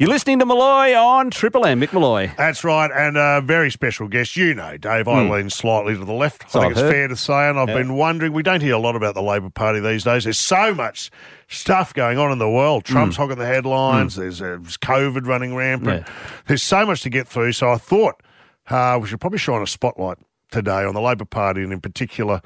You're listening to Molloy on Triple M. Mick Molloy. That's right, and a very special guest. You know, Dave, I lean slightly to the left. So I think I've it's heard. fair to say, and I've been wondering. We don't hear a lot about the Labor Party these days. There's so much stuff going on in the world. Trump's hogging the headlines. There's, uh, there's COVID running rampant. Yeah. There's so much to get through. So I thought uh, we should probably shine a spotlight today on the Labor Party, and in particular,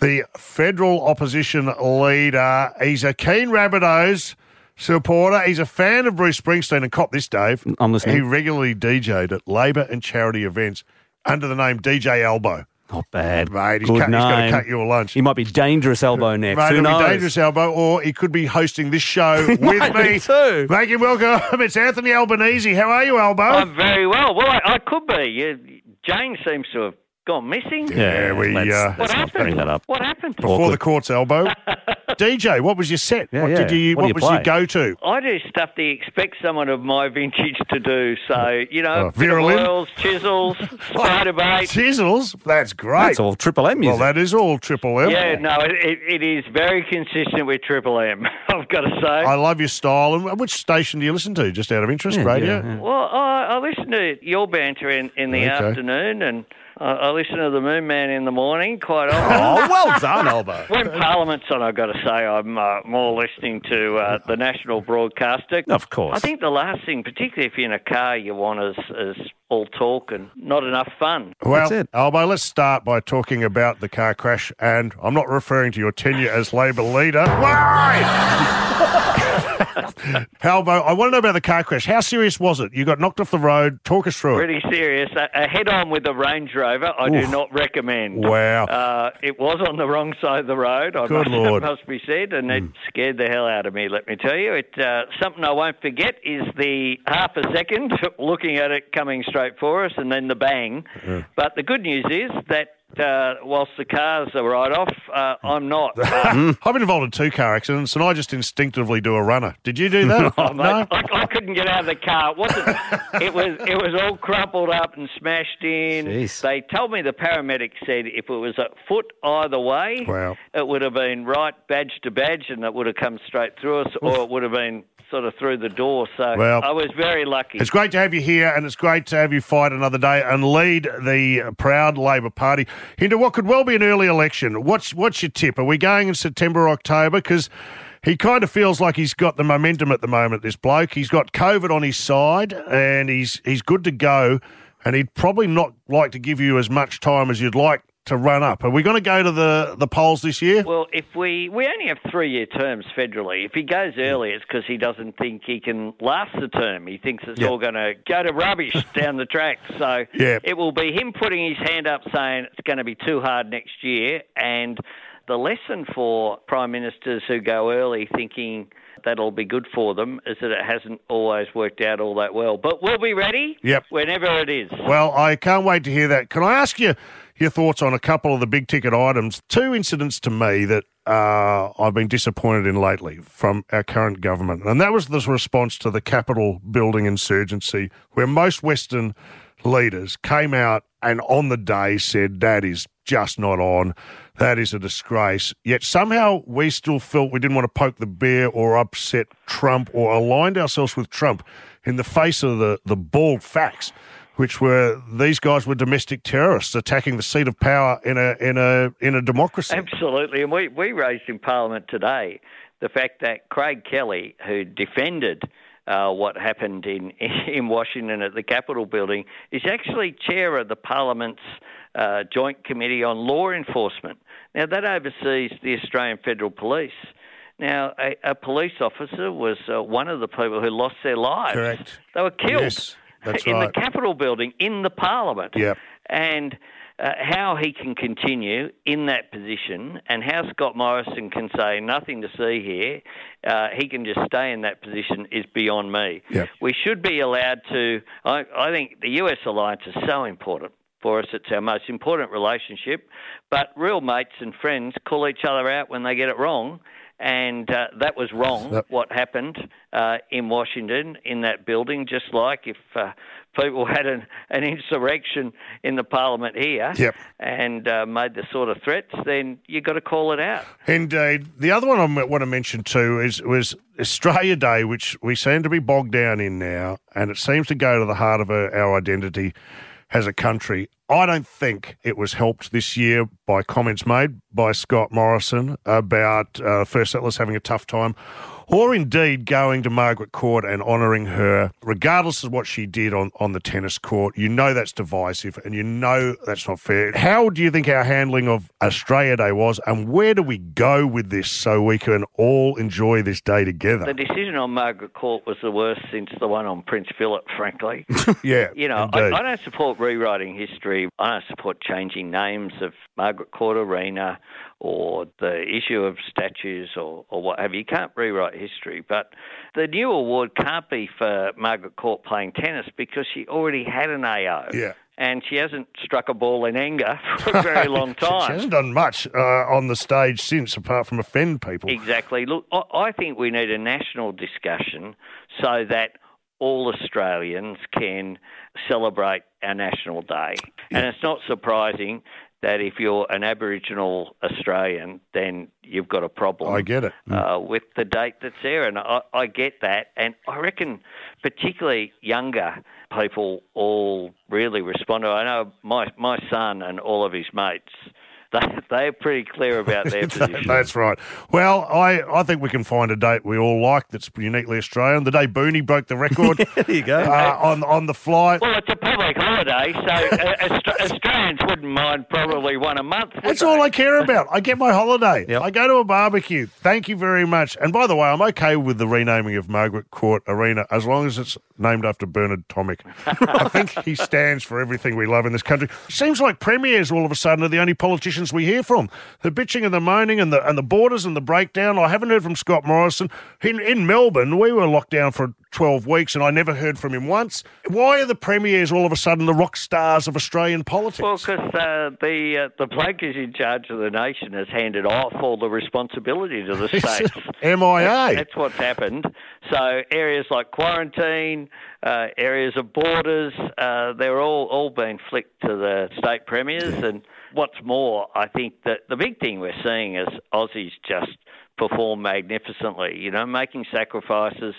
the federal opposition leader. He's a keen Rabbitohs supporter. He's a fan of Bruce Springsteen. And cop this, Dave. I'm listening. He regularly DJ'd at Labor and charity events under the name DJ Albo. Not bad. Mate, he's, Good cut, he's got to name. cut you a lunch. He might be Dangerous Albo next. Mate, Who it'll be knows? Dangerous Albo, or he could be hosting this show with me. too. Make him welcome. It's Anthony Albanese. How are you, Albo? I'm very well. Well, I, I could be. You, Jane seems to have gone missing. Yeah, we, let's, uh, let's What happened? bring that up. What happened? Before awkward. the court's elbow. DJ, what was your set? Yeah, what yeah. did you? What What, do you was your go-to? I do stuff that you expect someone of my vintage to do. So, you know, Oh, bit Vera of Lynn? oils, chisels, Spiderbait. Chisels. That's great. That's all Triple M music. well, that is all Triple M. Yeah, no, it, it, it is very consistent with Triple M, I've got to say. I love your style. And which station do you listen to? Just out of interest, Yeah, radio. yeah, yeah. well, I, I listen to your banter in, in the Okay. afternoon, and I, I listen to the Moon Man in the morning quite often. Oh, well done, Albo. When Parliament's on, I've got to say I'm uh, more listening to uh, the national broadcaster. Of course. I think the last thing, particularly if you're in a car, you want is, is all talk and not enough fun. Well, That's it. Albo, let's start by talking about the car crash, and I'm not referring to your tenure as Labor leader. Why? Albo, I want to know about the car crash. How serious was it? You got knocked off the road. Talk us through it. Pretty serious. A, a head-on with a Range Rover, I do not recommend. Wow. Uh, it was on the wrong side of the road. I Good must, Lord. Hmm. must be said, and it scared the hell out of me. Let me tell you, it uh, something I won't forget is the half a second looking at it coming straight for us, and then the bang. But the good news is that. Uh, whilst the cars are right off, uh, I'm not. Uh, I've been involved in two car accidents, and I just instinctively do a runner. Did you do that? Oh, mate, I, I couldn't get out of the car. It wasn't it was it was all crumpled up and smashed in. Jeez. They told me the paramedic said if it was a foot either way, Wow. it would have been right badge to badge, and it would have come straight through us, or it would have been sort of through the door. So Well, I was very lucky. It's great to have you here, and it's great to have you fight another day and lead the proud Labor Party into what could well be an early election. What's what's your tip? Are we going in September or October? Because he kind of feels like he's got the momentum at the moment. This bloke, he's got COVID on his side, and he's he's good to go. And he'd probably not like to give you as much time as you'd like to run up. Are we going to go to the the polls this year? Well, if we we only have three year terms federally. If he goes early, it's because he doesn't think he can last the term. He thinks it's Yeah. all going to go to rubbish down the track. So Yeah. it will be him putting his hand up saying it's going to be too hard next year. And the lesson for prime ministers who go early thinking that'll be good for them is that it hasn't always worked out all that well. But we'll be ready Yep. whenever it is. Well, I can't wait to hear that. Can I ask you your thoughts on a couple of the big ticket items? Two incidents to me that uh, I've been disappointed in lately from our current government, and that was the response to the Capitol building insurgency, where most Western leaders came out and on the day said that is just not on. That is a disgrace. Yet somehow we still felt we didn't want to poke the bear or upset Trump or aligned ourselves with Trump in the face of the, the bald facts, which were these guys were domestic terrorists attacking the seat of power in a in a in a democracy. Absolutely, and we, we raised in Parliament today the fact that Craig Kelly, who defended uh, what happened in in Washington at the Capitol building, is actually chair of the Parliament's uh, Joint Committee on Law Enforcement. Now that oversees the Australian Federal Police. Now, a, a police officer was uh, one of the people who lost their lives. Correct. They were killed Yes, in right. the Capitol building in the Parliament. Yep. And uh, how he can continue in that position and how Scott Morrison can say nothing to see here, uh, he can just stay in that position is beyond me. Yep. We should be allowed to. I, I think the US alliance is so important for us. It's our most important relationship. But real mates and friends call each other out when they get it wrong. And uh, that was wrong, Yep. what happened uh, in Washington in that building, just like if uh, people had an, an insurrection in the parliament here Yep. and uh, made the sort of threats, then you've got to call it out. Indeed. The other one I want to mention too is was Australia Day, which we seem to be bogged down in now, and it seems to go to the heart of our, our identity as a country. I don't think it was helped this year by comments made by Scott Morrison about uh, first settlers having a tough time, or indeed going to Margaret Court and honouring her, regardless of what she did on, on the tennis court. You know that's divisive and you know that's not fair. How do you think our handling of Australia Day was, and where do we go with this so we can all enjoy this day together? The decision on Margaret Court was the worst since the one on Prince Philip, frankly. yeah, You know, I. I don't support rewriting history. I don't support changing names of Margaret Court Arena or the issue of statues or, or what have you. You can't rewrite history. But the new award can't be for Margaret Court playing tennis because she already had an AO. Yeah. And she hasn't struck a ball in anger for a very long time. She hasn't done much uh, on the stage since, apart from offend people. Exactly. Look, I, I think we need a national discussion so that all Australians can celebrate our National Day. And it's not surprising that if you're an Aboriginal Australian, then you've got a problem. I get it. Uh, with the date that's there, and I, I get that, and I reckon particularly younger people all really respond to. it. I know my my son and all of his mates, they they're pretty clear about their position. That's right. Well, I, I think we can find a date we all like that's uniquely Australian. The day Booney broke the record There you go. uh, on on the flight. Well, it's a public holiday, so uh, Australians wouldn't mind probably one a month. would That's they? all I care about. I get my holiday. Yep. I go to a barbecue. Thank you very much. And by the way, I'm okay with the renaming of Margaret Court Arena as long as it's named after Bernard Tomic. I think he stands for everything we love in this country. Seems like premiers all of a sudden are the only politicians we hear from. The bitching and the moaning and the and the borders and the breakdown. I haven't heard from Scott Morrison. In, in Melbourne, we were locked down for 12 weeks and I never heard from him once. Why are the premiers all of a sudden the rock stars of Australian politics? Well, because uh, the uh, the bloke who's in charge of the nation has handed off all the responsibility to the states. MIA. That's what's happened. So areas like quarantine, uh, areas of borders, uh, they're all all being flicked to the state premiers. And what's more, I think that the big thing we're seeing is Aussies just perform magnificently. You know, making sacrifices.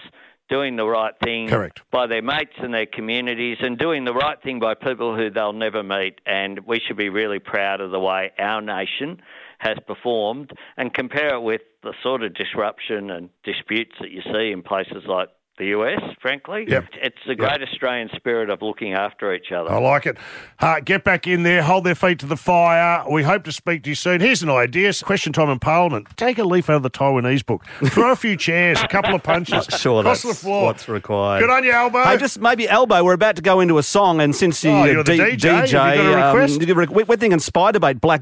Doing the right thing Correct. by their mates and their communities, and doing the right thing by people who they'll never meet. And we should be really proud of the way our nation has performed and compare it with the sort of disruption and disputes that you see in places like the US, frankly. Yep. It's the great Australian spirit of looking after each other. I like it. Uh, get back in there, hold their feet to the fire. We hope to speak to you soon. Here's an idea question time in Parliament. Take a leaf out of the Taiwanese book, throw a few chairs, a couple of punches, Sure, across that's the floor. what's required. Good on you, Albo. Hey, just maybe elbow. We're about to go into a song, and since you, Oh, uh, you're the DJ? Have you got a um, we're we're thinking Spiderbait Black.